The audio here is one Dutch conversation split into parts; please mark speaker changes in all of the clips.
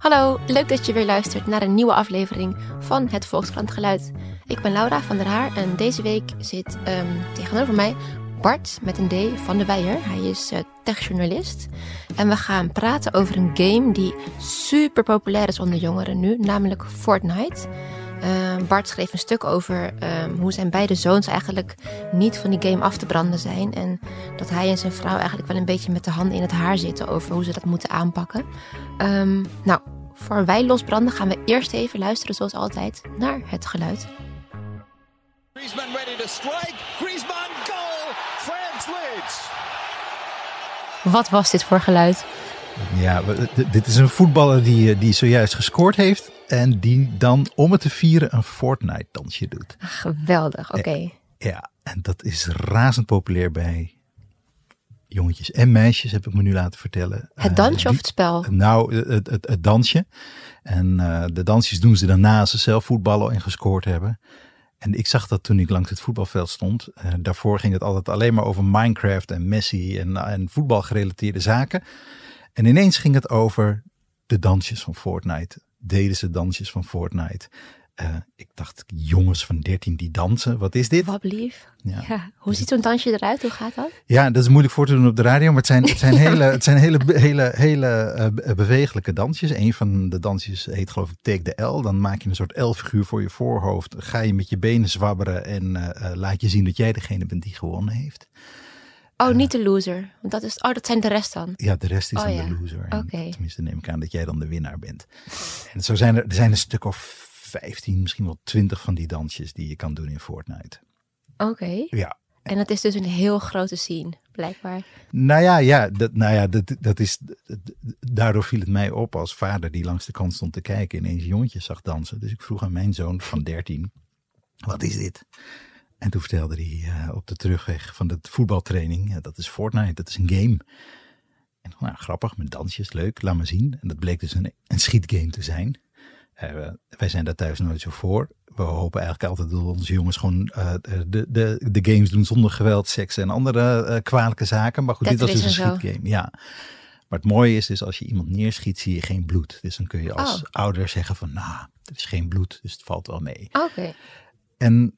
Speaker 1: Hallo, leuk dat je weer luistert naar een nieuwe aflevering van het Volkskrant Geluid. Ik ben Laura van der Haar en deze week zit um, tegenover mij Bart met een D van de Weijer. Hij is uh, techjournalist. En we gaan praten over een game die super populair is onder jongeren nu, namelijk Fortnite. Uh, Bart schreef een stuk over um, hoe zijn beide zoons eigenlijk niet van die game af te branden zijn. En dat hij en zijn vrouw eigenlijk wel een beetje met de handen in het haar zitten over hoe ze dat moeten aanpakken. Um, nou, voor wij losbranden gaan we eerst even luisteren, zoals altijd, naar het geluid. Griezmann ready to strike. Griezmann goal. France leads. Wat was dit voor geluid?
Speaker 2: Ja, dit is een voetballer die, die zojuist gescoord heeft. En die dan om het te vieren een Fortnite-dansje doet.
Speaker 1: geweldig, oké.
Speaker 2: Ja, en dat is razend populair bij jongetjes en meisjes, heb ik me nu laten vertellen.
Speaker 1: Het dansje of het spel?
Speaker 2: Nou, het, het, het dansje. En uh, de dansjes doen ze daarna als ze zelf voetballen en gescoord hebben. En ik zag dat toen ik langs het voetbalveld stond. Uh, daarvoor ging het altijd alleen maar over Minecraft en Messi en, en voetbalgerelateerde zaken. En ineens ging het over de dansjes van Fortnite. Deden ze dansjes van Fortnite. Uh, ik dacht, jongens van 13 die dansen, wat is dit?
Speaker 1: Wat lief. Ja. ja. Hoe ziet zo'n dansje eruit? Hoe gaat dat?
Speaker 2: Ja, dat is moeilijk voor te doen op de radio, maar het zijn, het zijn hele, het zijn hele, hele, hele uh, bewegelijke dansjes. Een van de dansjes heet geloof ik Take the L. Dan maak je een soort L-figuur voor je voorhoofd. Ga je met je benen zwabberen en uh, laat je zien dat jij degene bent die gewonnen heeft.
Speaker 1: Oh, niet de loser. Want dat, is, oh, dat zijn de rest dan.
Speaker 2: Ja, de rest is oh, dan ja. de loser. Okay. Tenminste, neem ik aan dat jij dan de winnaar bent. En zo zijn er, er zijn een stuk of 15, misschien wel 20 van die dansjes die je kan doen in Fortnite.
Speaker 1: Oké.
Speaker 2: Ja.
Speaker 1: En dat is dus een heel grote scene, blijkbaar.
Speaker 2: Nou ja, ja, dat, nou ja dat, dat is, daardoor viel het mij op als vader die langs de kant stond te kijken en ineens jongetje zag dansen. Dus ik vroeg aan mijn zoon van 13, wat is dit? En toen vertelde hij uh, op de terugweg van de voetbaltraining, ja, dat is Fortnite, dat is een game. En nou, grappig, met dansjes, leuk, laat maar zien. En dat bleek dus een, een schietgame te zijn. Uh, wij zijn daar thuis nooit zo voor. We hopen eigenlijk altijd dat onze jongens gewoon de, de, de games doen zonder geweld, seks en andere kwalijke zaken. Maar goed, dit was dus een schietgame. Ja. Maar het mooie is dus als je iemand neerschiet, zie je geen bloed. Dus dan kun je als oh. ouder zeggen van, nou, er is geen bloed, dus het valt wel mee.
Speaker 1: Oké.
Speaker 2: En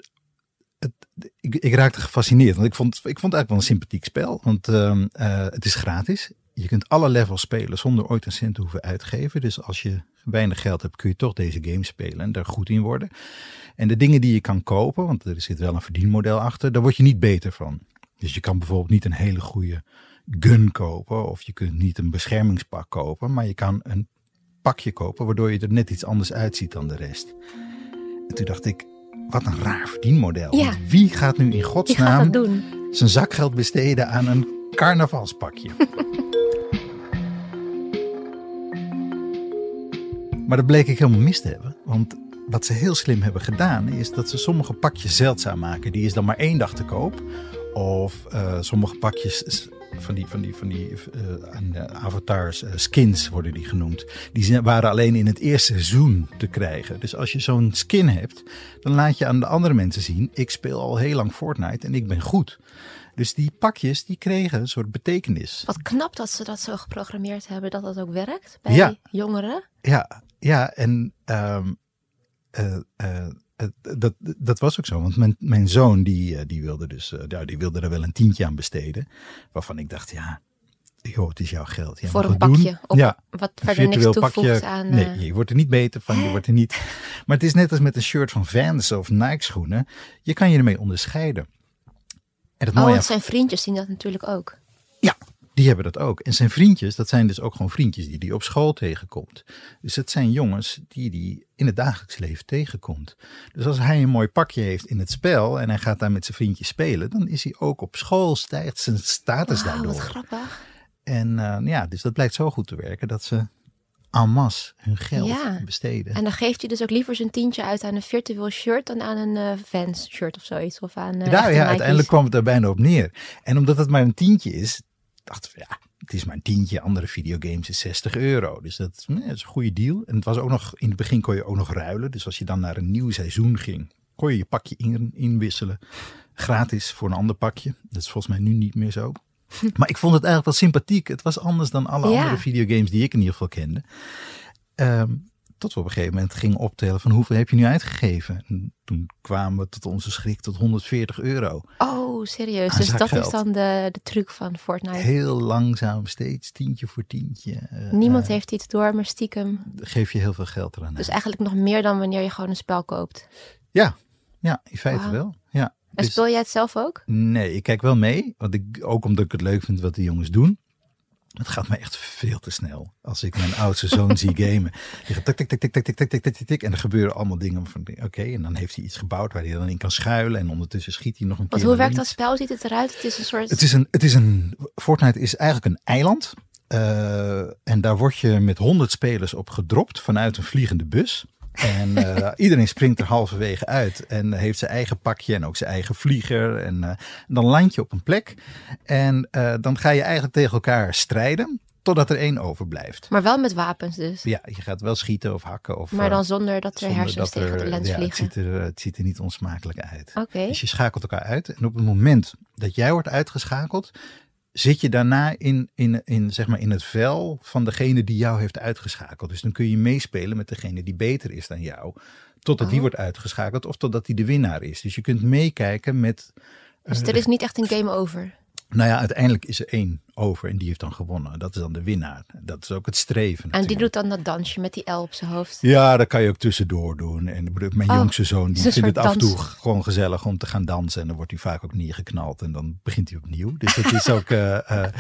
Speaker 2: ik, ik, raakte gefascineerd, want ik vond, ik vond het eigenlijk wel een sympathiek spel. Want uh, het is gratis. Je kunt alle levels spelen zonder ooit een cent te hoeven uitgeven. Dus als je weinig geld hebt, kun je toch deze game spelen en daar goed in worden. En de dingen die je kan kopen, want er zit wel een verdienmodel achter, daar word je niet beter van. Dus je kan bijvoorbeeld niet een hele goede gun kopen of je kunt niet een beschermingspak kopen, maar je kan een pakje kopen waardoor je er net iets anders uitziet dan de rest. En toen dacht ik, wat een raar verdienmodel.
Speaker 1: Ja.
Speaker 2: wie gaat nu in godsnaam zijn zakgeld besteden aan een carnavalspakje? Maar dat bleek ik helemaal mis te hebben. Want wat ze heel slim hebben gedaan is dat ze sommige pakjes zeldzaam maken. Die is dan maar één dag te koop. Of uh, sommige pakjes van die, van die, van die uh, avatars, uh, skins worden die genoemd. Die waren alleen in het eerste seizoen te krijgen. Dus als je zo'n skin hebt, dan laat je aan de andere mensen zien: ik speel al heel lang Fortnite en ik ben goed. Dus die pakjes die kregen een soort betekenis.
Speaker 1: Wat knap dat ze dat zo geprogrammeerd hebben dat dat ook werkt bij ja. jongeren.
Speaker 2: Ja, ja, en um, uh, uh, dat, dat was ook zo. Want mijn, mijn zoon die, eh, die wilde dus uh, die wilde er wel een tientje aan besteden. Waarvan ik dacht, ja, joh, het is jouw geld. Jij
Speaker 1: Voor een pakje. Op, ja, wat verder niks toevoegt pakje, aan...
Speaker 2: Nee, je wordt er niet beter van. Je wordt er niet... Maar het is net als met een shirt van Vans of Nike schoenen. Je kan je ermee onderscheiden.
Speaker 1: En het oh, mooie zijn vriendjes zien dat natuurlijk ook.
Speaker 2: Ja, die hebben dat ook. En zijn vriendjes, dat zijn dus ook gewoon vriendjes die hij op school tegenkomt. Dus het zijn jongens die hij in het dagelijks leven tegenkomt. Dus als hij een mooi pakje heeft in het spel en hij gaat daar met zijn vriendjes spelen, dan is hij ook op school, stijgt zijn status wow, daardoor.
Speaker 1: Wat grappig.
Speaker 2: En uh, ja, dus dat blijkt zo goed te werken dat ze en masse hun geld ja. besteden.
Speaker 1: En dan geeft hij dus ook liever zijn tientje uit aan een virtueel shirt dan aan een uh, Vans shirt of zoiets. Of aan, uh,
Speaker 2: nou ja, uiteindelijk kwam het er bijna op neer. En omdat het maar een tientje is, dachten we, ja, het is maar een tientje. Andere videogames is 60 euro. Dus dat, nee, dat is een goede deal. En het was ook nog, in het begin kon je ook nog ruilen. Dus als je dan naar een nieuw seizoen ging, kon je je pakje in, inwisselen. Gratis voor een ander pakje. Dat is volgens mij nu niet meer zo. Maar ik vond het eigenlijk wel sympathiek. Het was anders dan alle andere videogames die ik in ieder geval kende. Ehm, tot we op een gegeven moment gingen optellen van hoeveel heb je nu uitgegeven. En toen kwamen we tot onze schrik tot 140 euro.
Speaker 1: Oh, serieus.
Speaker 2: Aan
Speaker 1: Dus dat is dan de, de truc van Fortnite.
Speaker 2: Heel langzaam, steeds tientje voor tientje. eh,
Speaker 1: Niemand
Speaker 2: eh,
Speaker 1: heeft iets door, maar stiekem.
Speaker 2: Geef je heel veel geld eraan.
Speaker 1: Dus eigenlijk nog meer dan wanneer je gewoon een spel koopt.
Speaker 2: Ja, ja, in feite wel. Ja.
Speaker 1: En
Speaker 2: Dus-
Speaker 1: speel jij het zelf ook?
Speaker 2: Nee, ik kijk wel mee. Want ik, ook omdat ik het leuk vind wat de jongens doen. Het gaat me echt veel te snel. Als ik mijn oudste zoon zie gamen. Die gaat tik, tik, tik, tik, tik, tik, tik, tik, tik. En er gebeuren allemaal dingen van, oké. en dan heeft hij iets gebouwd waar hij dan in kan schuilen. En ondertussen schiet hij nog een
Speaker 1: Want
Speaker 2: keer
Speaker 1: hoe werkt dat spel? Ziet het eruit? Het is een soort...
Speaker 2: Het is een, het is een, Fortnite is eigenlijk een eiland. Eh, en daar word je met honderd spelers op gedropt vanuit een vliegende bus. En eh, iedereen springt er halverwege uit en heeft zijn eigen pakje en ook zijn eigen vlieger. En eh, dan land je op een plek en eh, dan ga je eigenlijk tegen elkaar strijden totdat er één overblijft.
Speaker 1: Maar wel met wapens dus.
Speaker 2: Ja, je gaat wel schieten of hakken. Of,
Speaker 1: Maar dan zonder dat er hersens tegen de lens
Speaker 2: ja, het,
Speaker 1: vliegen.
Speaker 2: ziet er, het ziet er niet onsmakelijk uit. Dus je schakelt elkaar uit. En op het moment dat jij wordt uitgeschakeld, zit je daarna in, in, in, zeg maar in het vel van degene die jou heeft uitgeschakeld. Dus dan kun je meespelen met degene die beter is dan jou. Totdat die
Speaker 1: Oh.
Speaker 2: wordt uitgeschakeld of totdat die de winnaar is. Dus je kunt meekijken met.
Speaker 1: Dus
Speaker 2: eh,
Speaker 1: er is niet echt een game over.
Speaker 2: Nou ja, uiteindelijk is er één over en die heeft dan gewonnen. Dat is dan de winnaar. Dat is ook het streven.
Speaker 1: En die
Speaker 2: natuurlijk.
Speaker 1: doet dan dat dansje met die L op zijn hoofd.
Speaker 2: Ja, dat kan je ook tussendoor doen. En mijn
Speaker 1: Oh,
Speaker 2: jongste zoon die vindt het
Speaker 1: soort
Speaker 2: af en toe
Speaker 1: dans.
Speaker 2: gewoon gezellig om te gaan dansen. En dan wordt hij vaak ook neergeknald en dan begint hij opnieuw. Dus het is ook. eh, eh,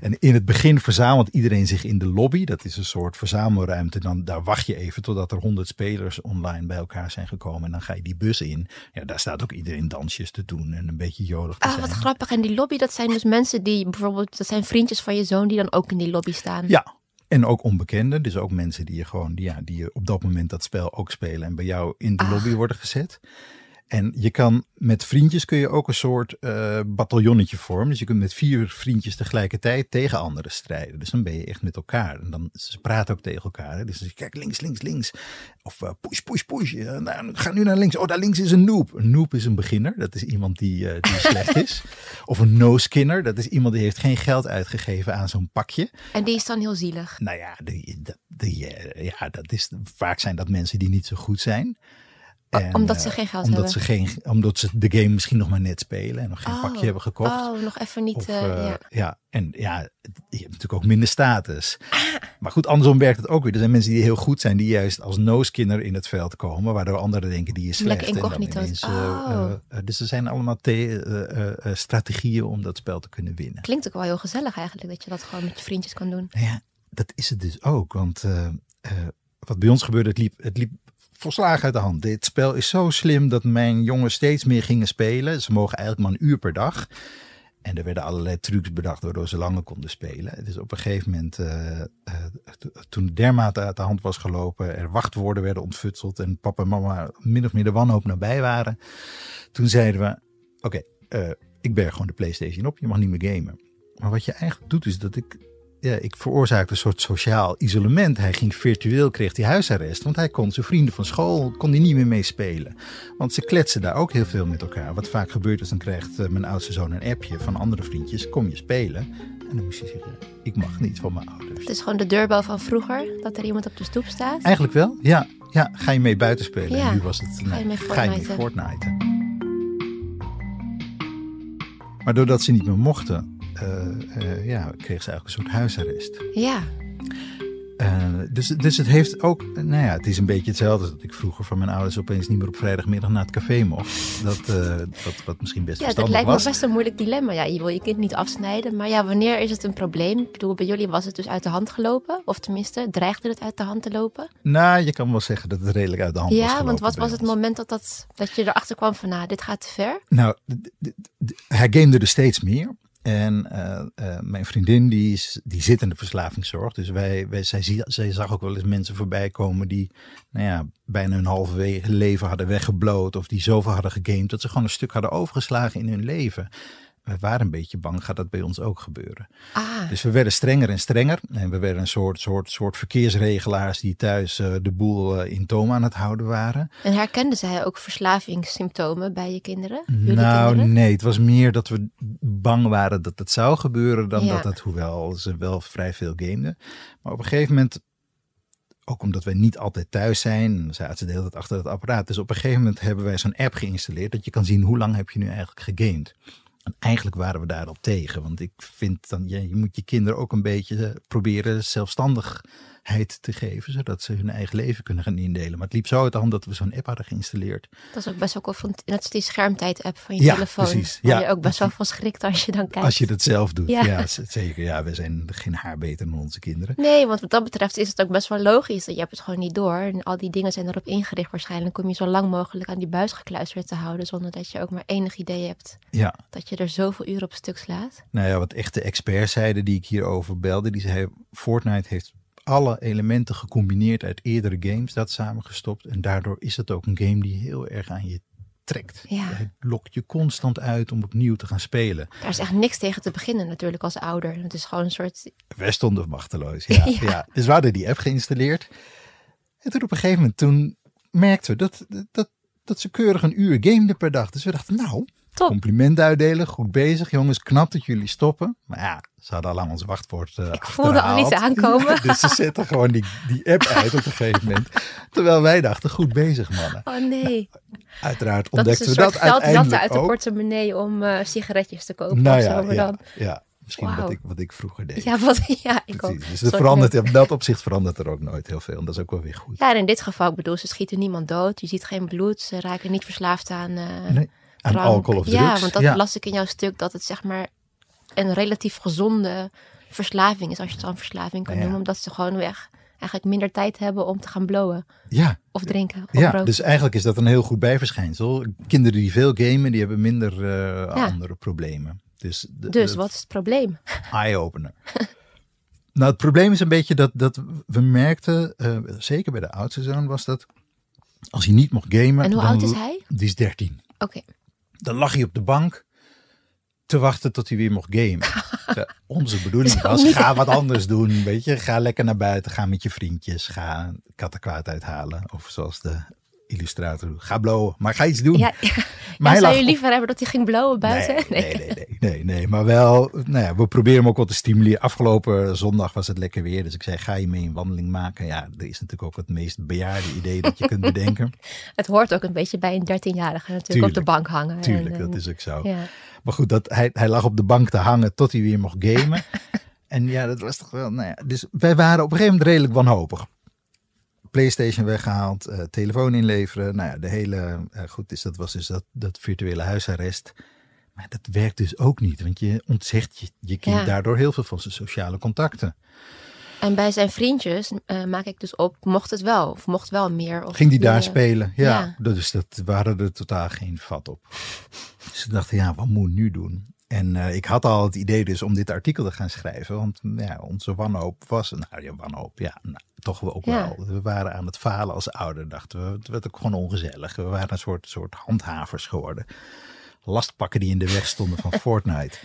Speaker 2: en in het begin verzamelt iedereen zich in de lobby. Dat is een soort verzamelruimte. Dan, daar wacht je even totdat er honderd spelers online bij elkaar zijn gekomen. En dan ga je die bus in. Ja, daar staat ook iedereen dansjes te doen en een beetje jolig te
Speaker 1: Ah,
Speaker 2: zijn.
Speaker 1: wat grappig. En die lobby, dat zijn dus mensen die bijvoorbeeld, dat zijn vriendjes van je zoon die dan ook in die lobby staan.
Speaker 2: Ja, en ook onbekenden. Dus ook mensen die je gewoon, ja, die je op dat moment dat spel ook spelen en bij jou in de
Speaker 1: Ah.
Speaker 2: lobby worden gezet. En je kan met vriendjes kun je ook een soort eh bataljonnetje vormen. Dus je kunt met vier vriendjes tegelijkertijd tegen anderen strijden. Dus dan ben je echt met elkaar. En dan ze praten ook tegen elkaar. Hè? Dus dan kijk links, links, links. Of eh, push, push, push. Nou, ga nu naar links. Oh, daar links is een noob. Een noob is een beginner. Dat is iemand die, eh, die slecht is. Of een no-skinner. Dat is iemand die heeft geen geld uitgegeven aan zo'n pakje.
Speaker 1: En die is dan heel zielig.
Speaker 2: Nou ja, die, die, ja, dat is, vaak zijn dat mensen die niet zo goed zijn. En,
Speaker 1: omdat ze
Speaker 2: eh,
Speaker 1: geen geld
Speaker 2: omdat
Speaker 1: hebben.
Speaker 2: Ze geen, omdat ze de game misschien nog maar net spelen en nog geen
Speaker 1: Oh.
Speaker 2: pakje hebben gekocht.
Speaker 1: Oh, nog even niet.
Speaker 2: Of,
Speaker 1: eh,
Speaker 2: eh,
Speaker 1: ja.
Speaker 2: ja. en ja, je hebt natuurlijk ook minder status. Maar goed, andersom werkt het ook weer. Er zijn mensen die heel goed zijn, die juist als no-skinner in het veld komen, waardoor anderen denken die is slecht.
Speaker 1: Lekker incognito.
Speaker 2: ineens,
Speaker 1: Oh.
Speaker 2: dus er zijn allemaal strategieën om dat spel te kunnen winnen.
Speaker 1: Klinkt ook wel heel gezellig eigenlijk, dat je dat gewoon met je vriendjes kan doen.
Speaker 2: Nou ja, dat is het dus ook. Want wat bij ons gebeurde, het liep, het liep volslagen uit de hand. Dit spel is zo slim dat mijn jongens steeds meer gingen spelen. Ze mogen eigenlijk maar een uur per dag. En er werden allerlei trucs bedacht waardoor ze langer konden spelen. Dus op een gegeven moment, eh, to- toen dermate uit de hand was gelopen, er wachtwoorden werden ontfutseld en papa en mama min of meer de wanhoop nabij waren. Toen zeiden we, oké, eh, ik berg gewoon de Playstation op, je mag niet meer gamen. Maar wat je eigenlijk doet is dat ik ja, ik veroorzaakte een soort sociaal isolement. Hij ging virtueel, kreeg hij huisarrest. Want hij kon zijn vrienden van school kon hij niet meer mee spelen. Want ze kletsen daar ook heel veel met elkaar. Wat vaak gebeurt is, dan krijgt eh, mijn oudste zoon een appje van andere vriendjes. Kom je spelen? En dan moest hij zeggen, ik mag niet van mijn ouders.
Speaker 1: Het is gewoon de deurbel van vroeger, dat er iemand op de stoep staat.
Speaker 2: Eigenlijk wel, ja. Ja, ga je mee buiten spelen?
Speaker 1: Ja.
Speaker 2: En nu was het,
Speaker 1: Ga je mee
Speaker 2: ga je mee?
Speaker 1: Fortniten.
Speaker 2: Maar doordat ze niet meer mochten, eh, eh, ja, kreeg ze eigenlijk een soort huisarrest.
Speaker 1: Ja,
Speaker 2: Eh, dus, dus het heeft ook, nou ja, het is een beetje hetzelfde als dat ik vroeger van mijn ouders opeens niet meer op vrijdagmiddag naar het café mocht. Dat, eh, wat, wat misschien best
Speaker 1: ja dat
Speaker 2: verstandig
Speaker 1: lijkt me
Speaker 2: was.
Speaker 1: best een moeilijk dilemma. Ja, je wil je kind niet afsnijden, maar ja, wanneer is het een probleem? Ik bedoel, bij jullie was het dus uit de hand gelopen, of tenminste, dreigde het uit de hand te lopen?
Speaker 2: Nou, je kan wel zeggen dat het redelijk uit de hand was
Speaker 1: Ja, want wat was het
Speaker 2: ons.
Speaker 1: moment dat, dat, dat je erachter kwam van, nou, dit gaat te ver?
Speaker 2: Nou, hij gamede er steeds meer. En eh, eh, mijn vriendin die, is, die zit in de verslavingszorg. Dus wij, wij, zij, zij zag ook wel eens mensen voorbij komen die nou ja, bijna hun halverwege leven hadden weggebloot. Of die zoveel hadden gegamed dat ze gewoon een stuk hadden overgeslagen in hun leven. We waren een beetje bang, gaat dat bij ons ook gebeuren?
Speaker 1: Ah,
Speaker 2: Dus we werden strenger en strenger. En we werden een soort, soort, soort verkeersregelaars die thuis eh, de boel eh, in toom aan het houden waren.
Speaker 1: en herkende zij ook verslavingssymptomen bij je kinderen? Jullie
Speaker 2: nou,
Speaker 1: kinderen?
Speaker 2: nee, het was meer dat we bang waren dat het zou gebeuren dan
Speaker 1: Ja.
Speaker 2: dat het, hoewel ze wel vrij veel gameden. Maar op een gegeven moment ook omdat wij niet altijd thuis zijn. Zaten ze de hele tijd achter het apparaat. Dus op een gegeven moment hebben wij zo'n app geïnstalleerd. Dat je kan zien hoe lang heb je nu eigenlijk gegamed. En eigenlijk waren we daarop tegen. Want ik vind dan, je moet je kinderen ook een beetje proberen zelfstandig te geven, zodat ze hun eigen leven kunnen gaan indelen. Maar het liep zo uit de hand dat we zo'n app hadden geïnstalleerd.
Speaker 1: Dat is ook best wel confronterend. Dat is die schermtijd-app van je ja, telefoon. Precies. Ja, je ook best wel van schrikt als je dan kijkt.
Speaker 2: Als je dat zelf doet, ja. zeker. Ja, we zijn geen haar beter dan onze kinderen.
Speaker 1: Nee, want wat dat betreft is het ook best wel logisch. Dat je hebt het gewoon niet door. En al die dingen zijn erop ingericht waarschijnlijk om je zo lang mogelijk aan die buis gekluisterd te houden. Zonder dat je ook maar enig idee hebt ja. dat je er zoveel uren op stuk slaat.
Speaker 2: Nou ja, wat echte experts zeiden die ik hierover belde, die zei Fortnite heeft alle elementen gecombineerd uit eerdere games, dat samengestopt. En daardoor is het ook een game die heel erg aan je trekt. Ja. Het lokt je constant uit om opnieuw te gaan spelen.
Speaker 1: Daar is echt niks tegen te beginnen natuurlijk als ouder. Het is gewoon een soort...
Speaker 2: Wij stonden machteloos, ja. ja. Dus we hadden die app geïnstalleerd. En toen op een gegeven moment, toen merkten we dat, dat, dat ze keurig een uur gameden per dag. Dus we dachten, nou, Top. compliment uitdelen, goed bezig. Jongens, knap dat jullie stoppen. Maar ja, ze hadden al lang ons wachtwoord uh, Ik
Speaker 1: voelde al iets aankomen.
Speaker 2: dus ze zetten gewoon die, die app uit op een gegeven moment. Terwijl wij dachten, goed bezig mannen.
Speaker 1: Oh nee.
Speaker 2: Nou, uiteraard ontdekten we dat uiteindelijk
Speaker 1: uit de portemonnee om uh, sigaretjes te kopen. Nou ja,
Speaker 2: ja,
Speaker 1: dan.
Speaker 2: ja. Misschien wat, ik, wat ik vroeger deed.
Speaker 1: Ja, wat, ja ik ook.
Speaker 2: Dus dat verandert, in dat opzicht verandert er ook nooit heel veel. En dat is ook wel weer goed.
Speaker 1: Ja, en in dit geval, ik bedoel, ze schieten niemand dood. Je ziet geen bloed. Ze raken niet verslaafd aan, uh,
Speaker 2: nee, aan alcohol of drugs.
Speaker 1: Ja, want dat las ik in jouw stuk. Dat het zeg maar een relatief gezonde verslaving is, als je het dan verslaving kan noemen. Omdat ze gewoon weg eigenlijk minder tijd hebben om te gaan blowen.
Speaker 2: Ja.
Speaker 1: Of drinken. Of
Speaker 2: ja, dus eigenlijk is dat een heel goed bijverschijnsel. Kinderen die veel gamen, die hebben minder uh, andere problemen. Dus,
Speaker 1: dus wat is het probleem?
Speaker 2: Eye-opener. nou, het probleem is een beetje dat, dat we merkten, uh, zeker bij de oudste zoon was dat, als hij niet mocht gamen.
Speaker 1: En hoe oud is hij?
Speaker 2: Die is 13.
Speaker 1: Oké.
Speaker 2: Dan lag hij op de bank te wachten tot hij weer mocht gamen. Onze bedoeling was, ga wat anders doen, weet je. Ga lekker naar buiten, ga met je vriendjes, ga kattenkwaad uithalen. Of zoals de illustrator ga blowen, maar ga iets doen. Ja,
Speaker 1: maar zou je liever hebben dat hij ging blowen buiten?
Speaker 2: Nee, nee, nee, nee, nee, nee, Maar wel, nou ja, we proberen hem ook wel te stimuleren. Afgelopen zondag was het lekker weer, dus ik zei, ga je mee een wandeling maken? Ja, dat is natuurlijk ook het meest bejaarde idee dat je kunt bedenken.
Speaker 1: het hoort ook een beetje bij een dertienjarige natuurlijk, op de bank hangen.
Speaker 2: Tuurlijk, dat is ook zo. Ja. Maar goed, dat, hij, hij lag op de bank te hangen tot hij weer mocht gamen. en ja, dat was toch wel, nou ja. Dus wij waren op een gegeven moment redelijk wanhopig. PlayStation weggehaald, uh, telefoon inleveren. Nou ja, de hele, uh, goed, dus dat was dus dat, dat virtuele huisarrest. Maar dat werkt dus ook niet, want je ontzegt je, je kind daardoor heel veel van zijn sociale contacten.
Speaker 1: En bij zijn vriendjes uh, maak ik dus op, mocht het wel, of mocht wel meer. Of
Speaker 2: Ging die daar spelen? Ja, ja. Dus dat waren er totaal geen vat op. Dus ik dacht, ja, wat moet ik nu doen? En uh, ik had al het idee dus om dit artikel te gaan schrijven. Want ja, onze wanhoop was, nou ja, wanhoop, ja, nou, toch ook wel. We waren aan het falen als ouder, dachten we. Het werd ook gewoon ongezellig. We waren een soort, soort handhavers geworden. Lastpakken die in de weg stonden van Fortnite.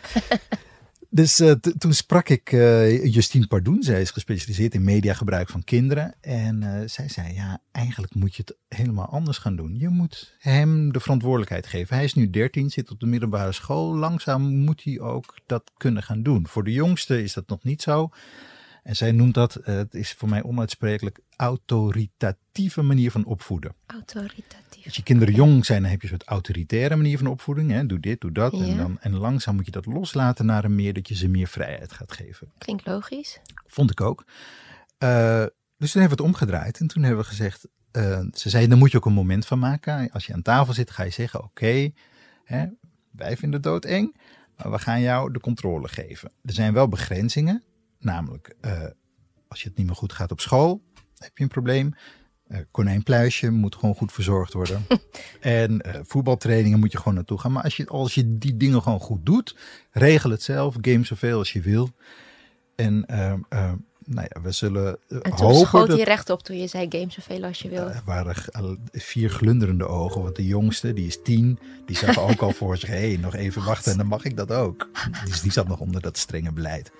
Speaker 2: Dus uh, toen sprak ik uh, Justine Pardoen. Zij is gespecialiseerd in mediagebruik van kinderen. En uh, zij zei, ja, eigenlijk moet je het helemaal anders gaan doen. Je moet hem de verantwoordelijkheid geven. Hij is nu 13, zit op de middelbare school. Langzaam moet hij ook dat kunnen gaan doen. Voor de jongste is dat nog niet zo. En zij noemt dat, uh, het is voor mij onuitsprekelijk, autoritatieve manier van opvoeden.
Speaker 1: Autoritatief.
Speaker 2: Als je kinderen jong zijn, dan heb je een soort autoritaire manier van opvoeding. Hè? Doe dit, doe dat. En, dan, en langzaam moet je dat loslaten naar een meer dat je ze meer vrijheid gaat geven.
Speaker 1: Klinkt logisch.
Speaker 2: Vond ik ook. Uh, dus toen hebben we het omgedraaid en toen hebben we gezegd, uh, ze zei, daar moet je ook een moment van maken. Als je aan tafel zit, ga je zeggen, oké, okay, wij vinden het doodeng, maar we gaan jou de controle geven. Er zijn wel begrenzingen. Namelijk, uh, als je het niet meer goed gaat op school, heb je een probleem. Uh, konijnpluisje moet gewoon goed verzorgd worden. en uh, voetbaltrainingen moet je gewoon naartoe gaan. Maar als je, als je die dingen gewoon goed doet, regel het zelf. Game zoveel als je wil. En nou ja, we zullen
Speaker 1: en toen hopen schoot dat... je recht op toen je zei game zoveel als je wil.
Speaker 2: Er waren vier glunderende ogen. Want de jongste, die is tien, die zag ook al voor zich. Hé, hey, nog even wachten en dan mag ik dat ook. Dus die zat nog onder dat strenge beleid.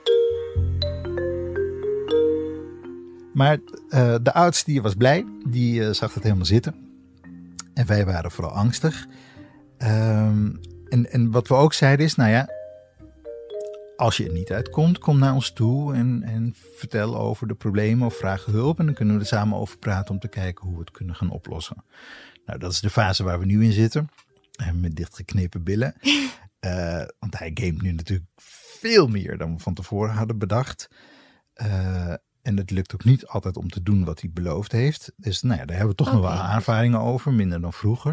Speaker 2: Maar uh, de oudste die was blij, die uh, zag het helemaal zitten. En wij waren vooral angstig. Um, en, en wat we ook zeiden is, nou ja, als je er niet uitkomt, kom naar ons toe en, en vertel over de problemen of vraag hulp. En dan kunnen we er samen over praten om te kijken hoe we het kunnen gaan oplossen. Nou, dat is de fase waar we nu in zitten. En eh, met dichtgeknepen billen. Uh, want hij gamet nu natuurlijk veel meer dan we van tevoren hadden bedacht. Uh, en het lukt ook niet altijd om te doen wat hij beloofd heeft. Dus nou ja, daar hebben we toch nog wel aanvaringen over, minder dan vroeger.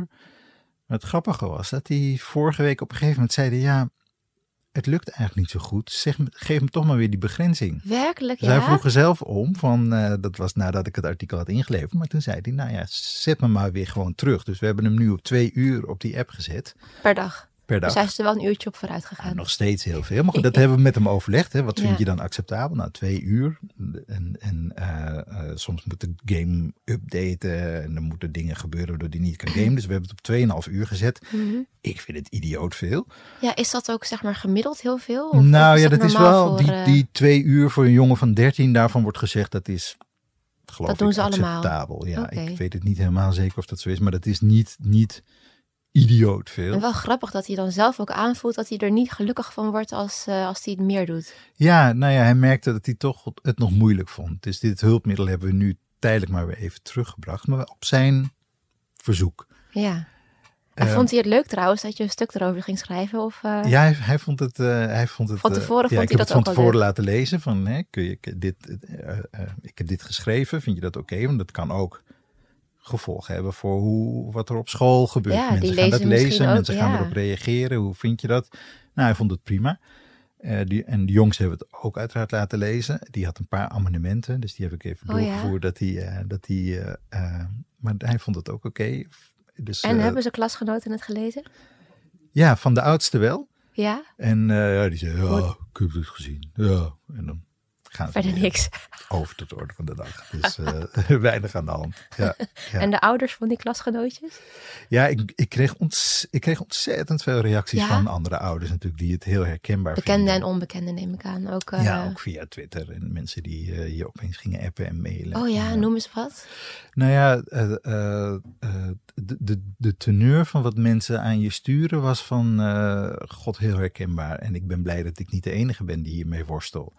Speaker 2: Maar het grappige was dat hij vorige week op een gegeven moment zei: Ja, het lukt eigenlijk niet zo goed. Zeg, geef hem toch maar weer die begrenzing.
Speaker 1: Werkelijk,
Speaker 2: dus
Speaker 1: ja?
Speaker 2: Hij vroeg er zelf om, van, uh, dat was nadat ik het artikel had ingeleverd. Maar toen zei hij, nou ja, zet me maar weer gewoon terug. Dus we hebben hem nu op twee uur op die app gezet.
Speaker 1: Per dag?
Speaker 2: Per dag.
Speaker 1: Dus hij is er wel een uurtje op vooruit gegaan.
Speaker 2: Ja, nog steeds heel veel. Maar goed, dat hebben we met hem overlegd. Hè. Wat vind ja. je dan acceptabel? Nou, twee uur. En, en uh, uh, soms moet de game updaten. En er moeten dingen gebeuren waardoor die niet kan gamen. Dus we hebben het op 2,5 uur gezet.
Speaker 1: Mm -hmm.
Speaker 2: Ik vind het idioot veel.
Speaker 1: Ja, is dat ook zeg maar gemiddeld heel veel? Of
Speaker 2: nou ja,
Speaker 1: dat,
Speaker 2: dat is wel
Speaker 1: voor,
Speaker 2: die,
Speaker 1: uh,
Speaker 2: die twee uur voor een jongen van 13. Daarvan wordt gezegd dat is geloof
Speaker 1: Dat doen
Speaker 2: ik,
Speaker 1: ze allemaal?
Speaker 2: acceptabel. Ja,
Speaker 1: Oké.
Speaker 2: ik weet het niet helemaal zeker of dat zo is. Maar dat is niet, niet idioot veel.
Speaker 1: En wel grappig dat hij dan zelf ook aanvoelt dat hij er niet gelukkig van wordt als, uh, als hij het meer doet.
Speaker 2: Ja, nou ja, hij merkte dat hij toch het nog moeilijk vond. Dus dit hulpmiddel hebben we nu tijdelijk maar weer even teruggebracht. Maar op zijn verzoek.
Speaker 1: Ja. En
Speaker 2: Uh,
Speaker 1: vond hij het leuk trouwens dat je een stuk erover ging schrijven? Of, uh...
Speaker 2: Ja, hij, hij, vond het. Hij vond het
Speaker 1: van tevoren
Speaker 2: ja,
Speaker 1: vond
Speaker 2: ik
Speaker 1: hij
Speaker 2: heb
Speaker 1: dat
Speaker 2: het van
Speaker 1: ook wel
Speaker 2: tevoren
Speaker 1: leuk.
Speaker 2: laten lezen. Van, hè, kun je ik dit, ik heb dit geschreven. Vind je dat oké? Okay? Want dat kan ook gevolgen hebben voor hoe, wat er op school gebeurt.
Speaker 1: Ja, die
Speaker 2: mensen gaan dat
Speaker 1: lezen ook,
Speaker 2: mensen gaan erop reageren. Hoe vind je dat? Nou, hij vond het prima. Uh, die, en de jongens hebben het ook uiteraard laten lezen. Die had een paar amendementen, dus die heb ik even
Speaker 1: Oh, ja?
Speaker 2: doorgevoerd. Dat hij, uh, dat hij, uh, maar hij vond het ook oké. Okay. Dus,
Speaker 1: en hebben zijn klasgenoten het gelezen?
Speaker 2: Ja, van de oudste wel.
Speaker 1: Ja?
Speaker 2: En ja, die zei, ja, ik heb het gezien. Ja, en dan gaan
Speaker 1: Verder niks.
Speaker 2: over tot de orde van de dag. Dus weinig aan de hand. Ja, ja.
Speaker 1: En de ouders van die klasgenootjes?
Speaker 2: Ja, ik, ik, kreeg, ont, ik kreeg ontzettend veel reacties
Speaker 1: Ja?
Speaker 2: van andere ouders natuurlijk, die het heel herkenbaar
Speaker 1: Bekende
Speaker 2: vinden.
Speaker 1: en onbekende neem ik aan. Ook, uh...
Speaker 2: Ja, ook via Twitter en mensen die uh, je opeens gingen appen en mailen.
Speaker 1: Oh ja,
Speaker 2: en,
Speaker 1: noem eens wat.
Speaker 2: Nou ja, de, de, de teneur van wat mensen aan je sturen was van god heel herkenbaar. En ik ben blij dat ik niet de enige ben die hiermee worstel.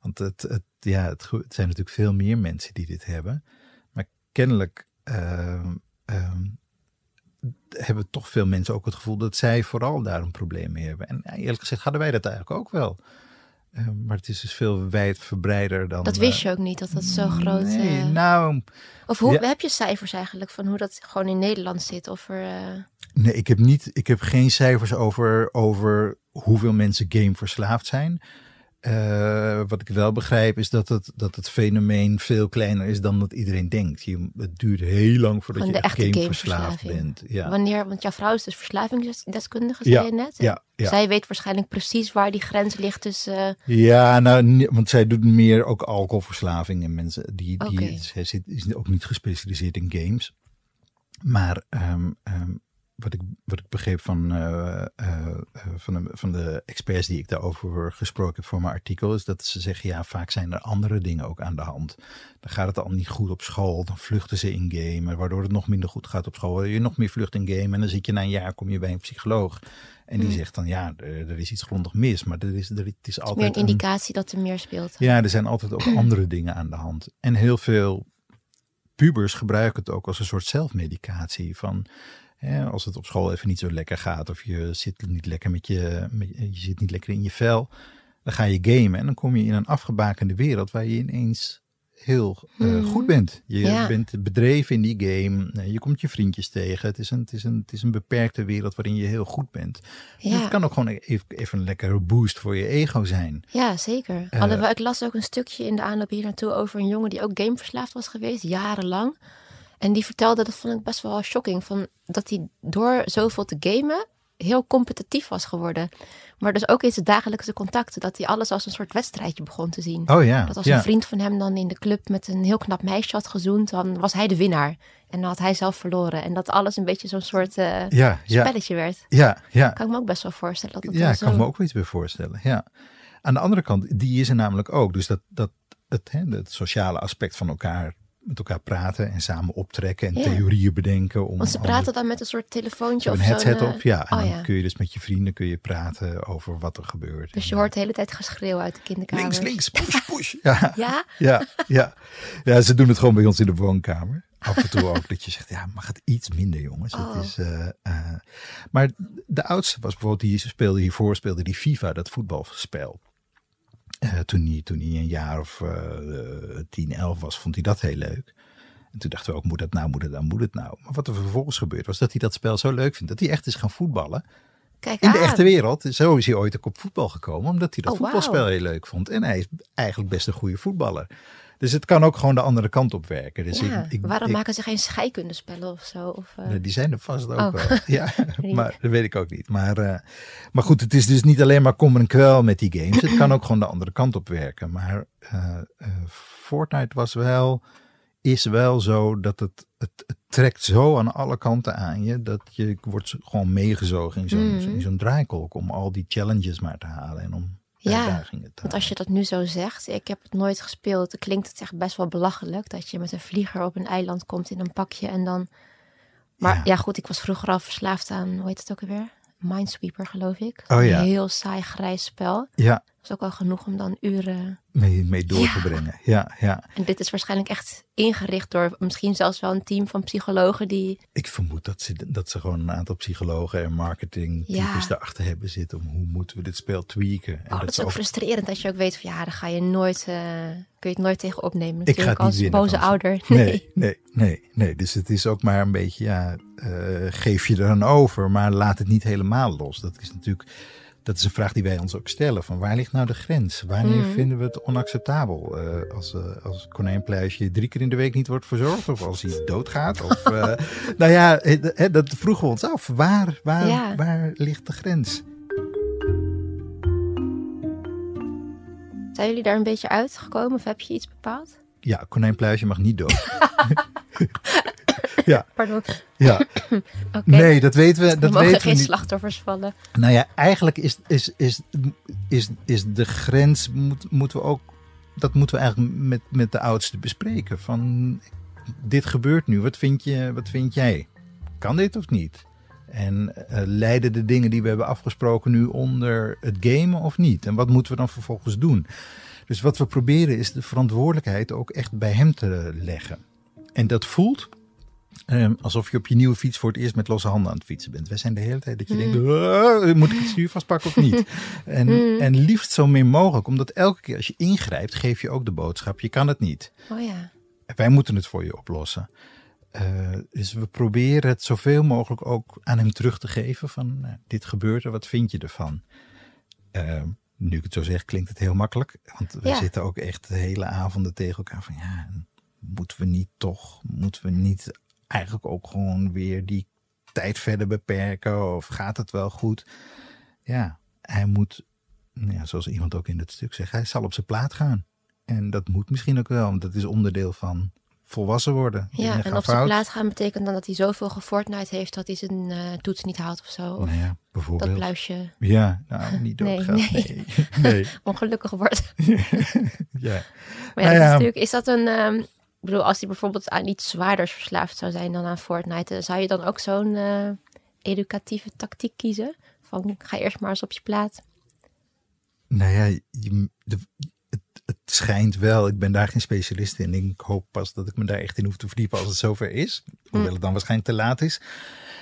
Speaker 2: Want het, het, ja, het, het zijn natuurlijk veel meer mensen die dit hebben. Maar kennelijk hebben toch veel mensen ook het gevoel dat zij vooral daar een probleem mee hebben. En eerlijk gezegd hadden wij dat eigenlijk ook wel. Uh, maar het is dus veel wijdverbreider dan.
Speaker 1: Dat wist je ook niet, dat dat zo groot is.
Speaker 2: Nee, uh... nou.
Speaker 1: Of hoe, ja. heb je cijfers eigenlijk van hoe dat gewoon in Nederland zit? Of er, uh...
Speaker 2: Nee, ik heb, niet, ik heb geen cijfers over, over hoeveel mensen gameverslaafd zijn. Uh, wat ik wel begrijp is dat het, dat het fenomeen veel kleiner is dan dat iedereen denkt. Je, het duurt heel lang voordat je echt gameverslaafd bent. Ja.
Speaker 1: Wanneer, want jouw vrouw is dus verslavingsdeskundige, zei
Speaker 2: ja,
Speaker 1: je net.
Speaker 2: Ja, ja.
Speaker 1: Zij weet waarschijnlijk precies waar die grens ligt tussen... Uh...
Speaker 2: Ja, nou, want zij doet meer ook alcoholverslaving en mensen die... die
Speaker 1: okay.
Speaker 2: Zij zit, is ook niet gespecialiseerd in games. Maar um, um, wat ik, wat ik begreep van, uh, uh, van, de, van de experts die ik daarover gesproken heb voor mijn artikel, is dat ze zeggen, ja, vaak zijn er andere dingen ook aan de hand. Dan gaat het al niet goed op school, dan vluchten ze in game, waardoor het nog minder goed gaat op school. Je nog meer vlucht in game en dan zit je na een jaar, kom je bij een psycholoog. En die
Speaker 1: Hmm.
Speaker 2: zegt dan, ja, er, er is iets grondig mis, maar er is, er, het is altijd...
Speaker 1: meer een indicatie dat er meer speelt.
Speaker 2: Ja, er zijn altijd ook andere dingen aan de hand. En heel veel pubers gebruiken het ook als een soort zelfmedicatie van... Hè, als het op school even niet zo lekker gaat of je zit niet lekker met je, met, je zit niet lekker in je vel, dan ga je gamen en dan kom je in een afgebakende wereld waar je ineens heel uh,
Speaker 1: Hmm.
Speaker 2: goed bent. Je
Speaker 1: Ja.
Speaker 2: bent bedreven in die game, eh, je komt je vriendjes tegen. Het is, een, het, is een, het is een beperkte wereld waarin je heel goed bent. En
Speaker 1: Ja.
Speaker 2: Het kan ook gewoon even, even een lekkere boost voor je ego zijn.
Speaker 1: Ja, zeker.
Speaker 2: Eh,
Speaker 1: Alhoewel, ik las ook een stukje in de aanloop hier naartoe over een jongen die ook gameverslaafd was geweest, jarenlang. En die vertelde, dat vond ik best wel shocking, van dat hij door zoveel te gamen heel competitief was geworden. Maar dus ook in zijn dagelijkse contacten, dat hij alles als een soort wedstrijdje begon te zien.
Speaker 2: Oh ja,
Speaker 1: Dat als
Speaker 2: ja.
Speaker 1: een vriend van hem dan in de club met een heel knap meisje had gezoend, dan was hij de winnaar. En dan had hij zelf verloren. En dat alles een beetje zo'n soort eh,
Speaker 2: Ja, ja,
Speaker 1: spelletje werd.
Speaker 2: ja, ja.
Speaker 1: Kan ik me ook best wel voorstellen. Dat dat
Speaker 2: Ja,
Speaker 1: zo...
Speaker 2: kan me ook wel iets bij voorstellen. Ja. Aan de andere kant, die is er namelijk ook. Dus dat, dat het, hè, het sociale aspect van elkaar met elkaar praten en samen optrekken en
Speaker 1: Ja.
Speaker 2: theorieën bedenken. Om
Speaker 1: Want ze
Speaker 2: andere-
Speaker 1: praten dan met een soort telefoontje of
Speaker 2: een headset
Speaker 1: eh,
Speaker 2: op, ja. En
Speaker 1: oh,
Speaker 2: dan
Speaker 1: ja.
Speaker 2: kun je dus met je vrienden kun je praten over wat er gebeurt.
Speaker 1: Dus je hoort de hele tijd geschreeuw uit de kinderkamer.
Speaker 2: Links, links, push, push. Ja,
Speaker 1: Ja?
Speaker 2: ja, ja. Ja, ze doen het gewoon bij ons in de woonkamer. Af en toe ook dat je zegt, ja, mag het iets minder, jongens.
Speaker 1: Oh.
Speaker 2: Het is, eh, eh. Maar de oudste was bijvoorbeeld, die speelde hiervoor, speelde die FIFA, dat voetbalspel. Eh, toen, hij, toen hij een jaar of eh 10, 11 was, vond hij dat heel leuk. En toen dachten we ook, moet dat nou, moet het nou, moet het nou? Maar wat er vervolgens gebeurd was, dat hij dat spel zo leuk vindt, dat hij echt is gaan voetballen.
Speaker 1: Kijk
Speaker 2: In de echte wereld, zo is hij ooit ook op voetbal gekomen, omdat hij dat
Speaker 1: Oh,
Speaker 2: voetbalspel heel leuk vond. En hij is eigenlijk best een goede voetballer. Dus het kan ook gewoon de andere kant op werken. Dus
Speaker 1: Ja,
Speaker 2: ik, ik,
Speaker 1: waarom
Speaker 2: ik-
Speaker 1: maken ze geen scheikundespellen of zo? Of, eh,
Speaker 2: Nee, die zijn er vast ook
Speaker 1: Oh.
Speaker 2: wel. Ja, maar dat weet ik ook niet. Maar, eh, maar goed, het is dus niet alleen maar kom en kwel met die games. Het kan ook gewoon de andere kant op werken. Maar eh, Fortnite was wel, is wel zo dat het, het, het trekt zo aan alle kanten aan je. Dat je wordt gewoon meegezogen in zo'n in zo'n draaikolk. Om al die challenges maar te halen en om
Speaker 1: Ja, Want als
Speaker 2: halen.
Speaker 1: je dat nu zo zegt, ik heb het nooit gespeeld, dan klinkt het echt best wel belachelijk dat je met een vlieger op een eiland komt in een pakje en dan. Maar
Speaker 2: Ja.
Speaker 1: ja, goed, ik was vroeger al verslaafd aan, hoe heet het ook alweer? Minesweeper, geloof ik.
Speaker 2: Oh ja.
Speaker 1: Een heel saai grijs spel.
Speaker 2: Ja,
Speaker 1: is ook wel genoeg om dan uren.
Speaker 2: mee, mee door
Speaker 1: Ja.
Speaker 2: te brengen. Ja, ja.
Speaker 1: En dit is waarschijnlijk echt ingericht door misschien zelfs wel een team van psychologen die.
Speaker 2: Ik vermoed dat ze, dat ze gewoon een aantal psychologen en marketingtypes
Speaker 1: Ja.
Speaker 2: daarachter hebben zitten. Om hoe moeten we dit spel tweaken. En
Speaker 1: Oh, dat is ook frustrerend dat je ook weet van ja, daar ga je nooit, eh, kun je het nooit tegen opnemen.
Speaker 2: Ik ga
Speaker 1: Natuurlijk
Speaker 2: het
Speaker 1: als
Speaker 2: winnen
Speaker 1: boze ouder.
Speaker 2: Nee, nee, nee, nee. Dus het is ook maar een beetje, ja, eh, geef je er dan over, maar laat het niet helemaal los. Dat is natuurlijk, dat is een vraag die wij ons ook stellen. Van waar ligt nou de grens? Wanneer
Speaker 1: Mhm.
Speaker 2: vinden we het onacceptabel? Eh, als, eh als konijnpluisje drie keer in de week niet wordt verzorgd of als hij doodgaat? Of, eh, nou ja, eh, eh, dat vroegen we ons af. Waar, waar,
Speaker 1: Ja.
Speaker 2: waar ligt de grens?
Speaker 1: Zijn jullie daar een beetje uitgekomen of heb je iets bepaald?
Speaker 2: Ja, konijnpluisje mag niet dood. ja,
Speaker 1: Pardon.
Speaker 2: ja. Nee, dat weten we.
Speaker 1: er
Speaker 2: Dat
Speaker 1: mogen
Speaker 2: weten
Speaker 1: geen
Speaker 2: we niet.
Speaker 1: slachtoffers vallen.
Speaker 2: Nou ja, eigenlijk is, is, is, is, is de grens, moet, moeten we ook, dat moeten we eigenlijk met, met de oudste bespreken. Van, dit gebeurt nu, wat vind, je, wat vind jij? Kan dit of niet? En eh, leiden de dingen die we hebben afgesproken nu onder het gamen of niet? En wat moeten we dan vervolgens doen? Dus wat we proberen is de verantwoordelijkheid ook echt bij hem te leggen. En dat voelt Ehm, alsof je op je nieuwe fiets voor het eerst met losse handen aan het fietsen bent. Wij zijn de hele tijd dat je denkt, "Ah, moet ik het stuur vastpakken of niet? En, en liefst zo min mogelijk, omdat elke keer als je ingrijpt, geef je ook de boodschap, je kan het niet.
Speaker 1: Oh ja.
Speaker 2: Wij moeten het voor je oplossen. Eh, dus we proberen het zoveel mogelijk ook aan hem terug te geven van, nou, dit gebeurt er, wat vind je ervan? Eh, nu ik het zo zeg, klinkt het heel makkelijk. Want we
Speaker 1: Ja.
Speaker 2: zitten ook echt de hele avonden tegen elkaar van, ja, moeten we niet toch, moeten we niet eigenlijk ook gewoon weer die tijd verder beperken? Of gaat het wel goed? Ja, hij moet, ja, zoals iemand ook in het stuk zegt, hij zal op zijn plaat gaan. En dat moet misschien ook wel, want dat is onderdeel van volwassen worden.
Speaker 1: Ja, en op zijn
Speaker 2: fout.
Speaker 1: plaats gaan betekent dan dat hij zoveel gefortnite heeft dat hij zijn eh, toets niet haalt of zo. Of
Speaker 2: Nou ja,
Speaker 1: dat
Speaker 2: bijvoorbeeld.
Speaker 1: pluisje
Speaker 2: Ja, nou, niet doodgaan.
Speaker 1: nee.
Speaker 2: Nee. nee.
Speaker 1: ongelukkig wordt.
Speaker 2: Ja.
Speaker 1: Maar ja,
Speaker 2: Nou
Speaker 1: dat
Speaker 2: ja.
Speaker 1: is, natuurlijk, is dat een. ehm, ik bedoel, als hij bijvoorbeeld aan iets zwaarders verslaafd zou zijn dan aan Fortnite, eh, zou je dan ook zo'n eh, educatieve tactiek kiezen? Van ga eerst maar eens op je plaat.
Speaker 2: Nou ja, je- de, het, het schijnt wel. Ik ben daar geen specialist in. Ik hoop pas dat ik me daar echt in hoef te verdiepen als het zover is. Hoewel het dan waarschijnlijk te laat is.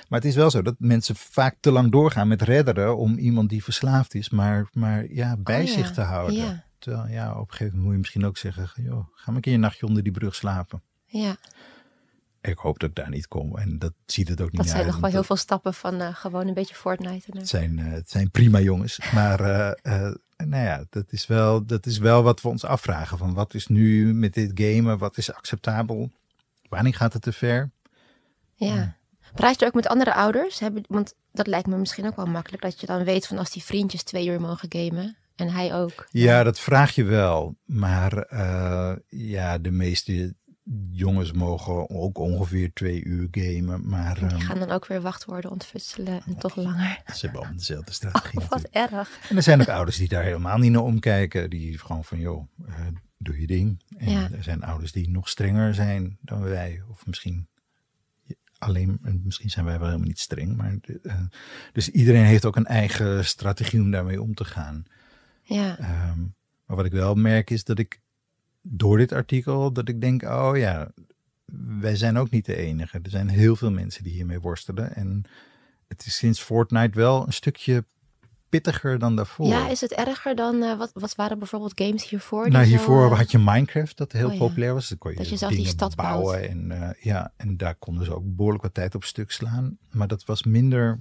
Speaker 2: Maar het is wel zo dat mensen vaak te lang doorgaan met redderen om iemand die verslaafd is, maar, maar ja, bij
Speaker 1: Oh ja,
Speaker 2: zich te houden.
Speaker 1: ja.
Speaker 2: Terwijl ja, op een gegeven moment moet je misschien ook zeggen, joh, ga maar een keer een nachtje onder die brug slapen.
Speaker 1: Ja,
Speaker 2: Ik hoop dat ik daar niet kom. En dat ziet het ook niet
Speaker 1: dat zijn
Speaker 2: uit.
Speaker 1: nog wel heel veel stappen van eh, gewoon een beetje Fortnite. En,
Speaker 2: Het zijn, eh, het zijn prima jongens. Maar eh, nou ja, dat is, wel, dat is wel wat we ons afvragen. Van wat is nu met dit gamen? Wat is acceptabel? Wanneer gaat het te ver?
Speaker 1: ja. Praat je ook met andere ouders? Hebben, want dat lijkt me misschien ook wel makkelijk. Dat je dan weet van als die vriendjes twee uur mogen gamen. En hij ook.
Speaker 2: Ja, dat vraag je wel. Maar eh, ja, de meeste jongens mogen ook ongeveer twee uur gamen. Maar
Speaker 1: Die
Speaker 2: ehm,
Speaker 1: gaan dan ook weer wachtwoorden ontfutselen en toch langer.
Speaker 2: ze hebben allemaal dezelfde strategie
Speaker 1: Wat
Speaker 2: natuurlijk.
Speaker 1: erg.
Speaker 2: En er zijn ook ouders die daar helemaal niet naar omkijken. Die gewoon van, joh, eh, doe je ding. En
Speaker 1: Ja.
Speaker 2: er zijn ouders die nog strenger zijn dan wij. Of misschien alleen, misschien zijn wij wel helemaal niet streng. Maar, eh, dus iedereen heeft ook een eigen strategie om daarmee om te gaan.
Speaker 1: Ja,
Speaker 2: Ehm, maar wat ik wel merk is dat ik door dit artikel, dat ik denk, oh ja, wij zijn ook niet de enige. Er zijn heel veel mensen die hiermee worstelen. En het is sinds Fortnite wel een stukje pittiger dan daarvoor.
Speaker 1: ja is het erger dan, eh, wat, wat waren bijvoorbeeld games hiervoor?
Speaker 2: nou, hiervoor
Speaker 1: eh,
Speaker 2: had je Minecraft, dat heel
Speaker 1: Oh
Speaker 2: populair was. Dan kon je,
Speaker 1: Dat je zelf die stad
Speaker 2: bouwen. En, eh, ja, en daar konden ze ook behoorlijk wat tijd op stuk slaan. Maar dat was minder,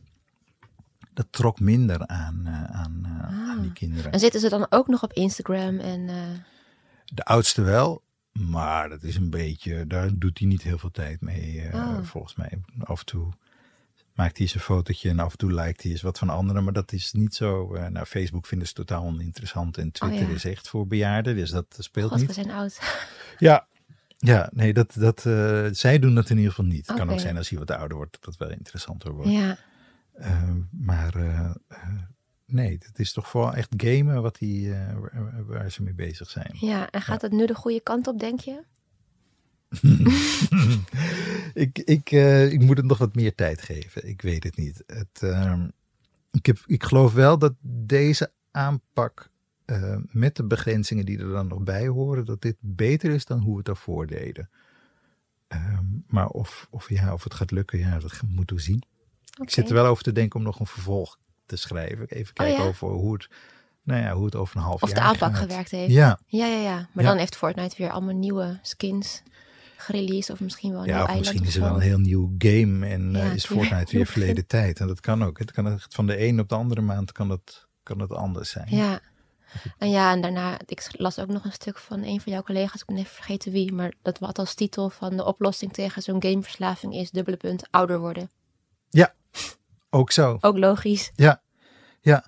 Speaker 2: dat trok minder aan, eh, aan, eh, aan die kinderen.
Speaker 1: Ah. En zitten ze dan ook nog op Instagram en... eh,
Speaker 2: De oudste wel, maar dat is een beetje, daar doet hij niet heel veel tijd mee,
Speaker 1: Oh.
Speaker 2: volgens mij. Af en toe maakt hij eens een fotootje en af en toe lijkt hij eens wat van anderen, maar dat is niet zo. eh nou, Facebook vinden ze totaal oninteressant en Twitter
Speaker 1: Oh ja.
Speaker 2: is echt voor bejaarden, dus dat speelt
Speaker 1: God, we
Speaker 2: niet.
Speaker 1: zijn oud.
Speaker 2: Ja, ja, nee, dat, dat, zij doen dat in ieder geval niet. Het kan ook zijn als hij wat ouder wordt, dat dat wel interessanter wordt.
Speaker 1: Ja,
Speaker 2: Eh, maar eh, eh, nee, het is toch vooral echt gamen wat die, eh, waar, waar ze mee bezig zijn.
Speaker 1: ja, en gaat het nu de goede kant op, denk je?
Speaker 2: ik, ik, ik moet het nog wat meer tijd geven. Ik weet het niet. Het, ehm, ik, heb, ik geloof wel dat deze aanpak met de begrenzingen die er dan nog bij horen, dat dit beter is dan hoe we het daarvoor deden. Ehm, maar of, of, ja, of het gaat lukken, ja, dat moeten we zien. Ik zit er wel over te denken om nog een vervolg te schrijven. Even kijken
Speaker 1: Oh ja?
Speaker 2: over hoe het, nou ja, hoe het over een half
Speaker 1: Of de
Speaker 2: jaar
Speaker 1: aanpak
Speaker 2: gaat.
Speaker 1: gewerkt heeft.
Speaker 2: Ja,
Speaker 1: Ja, ja, ja. Maar dan heeft Fortnite weer allemaal nieuwe skins gereleased. Of misschien wel een
Speaker 2: Ja,
Speaker 1: nieuw
Speaker 2: misschien is er wel een heel nieuw game en
Speaker 1: Ja,
Speaker 2: eh, is Fortnite weer verleden tijd. En dat kan ook. Het kan echt van de een op de andere maand kan het, kan het anders zijn.
Speaker 1: Ja. En ja, en daarna, ik las ook nog een stuk van een van jouw collega's, ik ben even vergeten wie, maar dat wat als titel van de oplossing tegen zo'n gameverslaving is dubbele punt ouder worden.
Speaker 2: Ja, ook zo.
Speaker 1: Ook logisch.
Speaker 2: Ja, ja.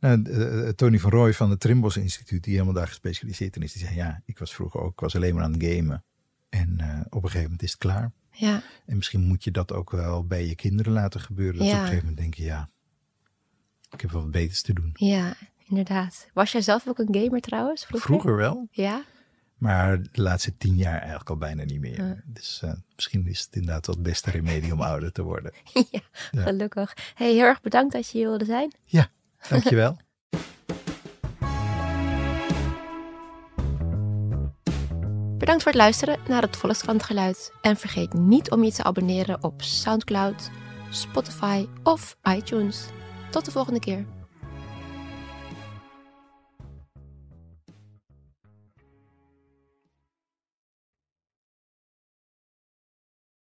Speaker 2: Nou, Tony van Rooij van het Trimbos Instituut, die helemaal daar gespecialiseerd in is, die zei ja, ik was vroeger ook, ik was alleen maar aan het gamen. En eh, op een gegeven moment is het klaar.
Speaker 1: Ja,
Speaker 2: En misschien moet je dat ook wel bij je kinderen laten gebeuren. Dat ze
Speaker 1: Ja.
Speaker 2: op een gegeven moment denken, ja, ik heb wel wat beters te doen.
Speaker 1: ja, inderdaad. Was jij zelf ook een gamer trouwens? Vroeger?
Speaker 2: Vroeger wel,
Speaker 1: Ja?
Speaker 2: Maar de laatste tien jaar eigenlijk al bijna niet meer.
Speaker 1: Ja.
Speaker 2: Dus eh, misschien is het inderdaad wel het beste remedie om ouder te worden.
Speaker 1: ja, gelukkig. Hey, heel erg bedankt dat je hier wilde zijn.
Speaker 2: Ja, dankjewel.
Speaker 1: Bedankt voor het luisteren naar het Volkskrant Geluid. En vergeet niet om je te abonneren op Soundcloud, Spotify of iTunes. Tot de volgende keer.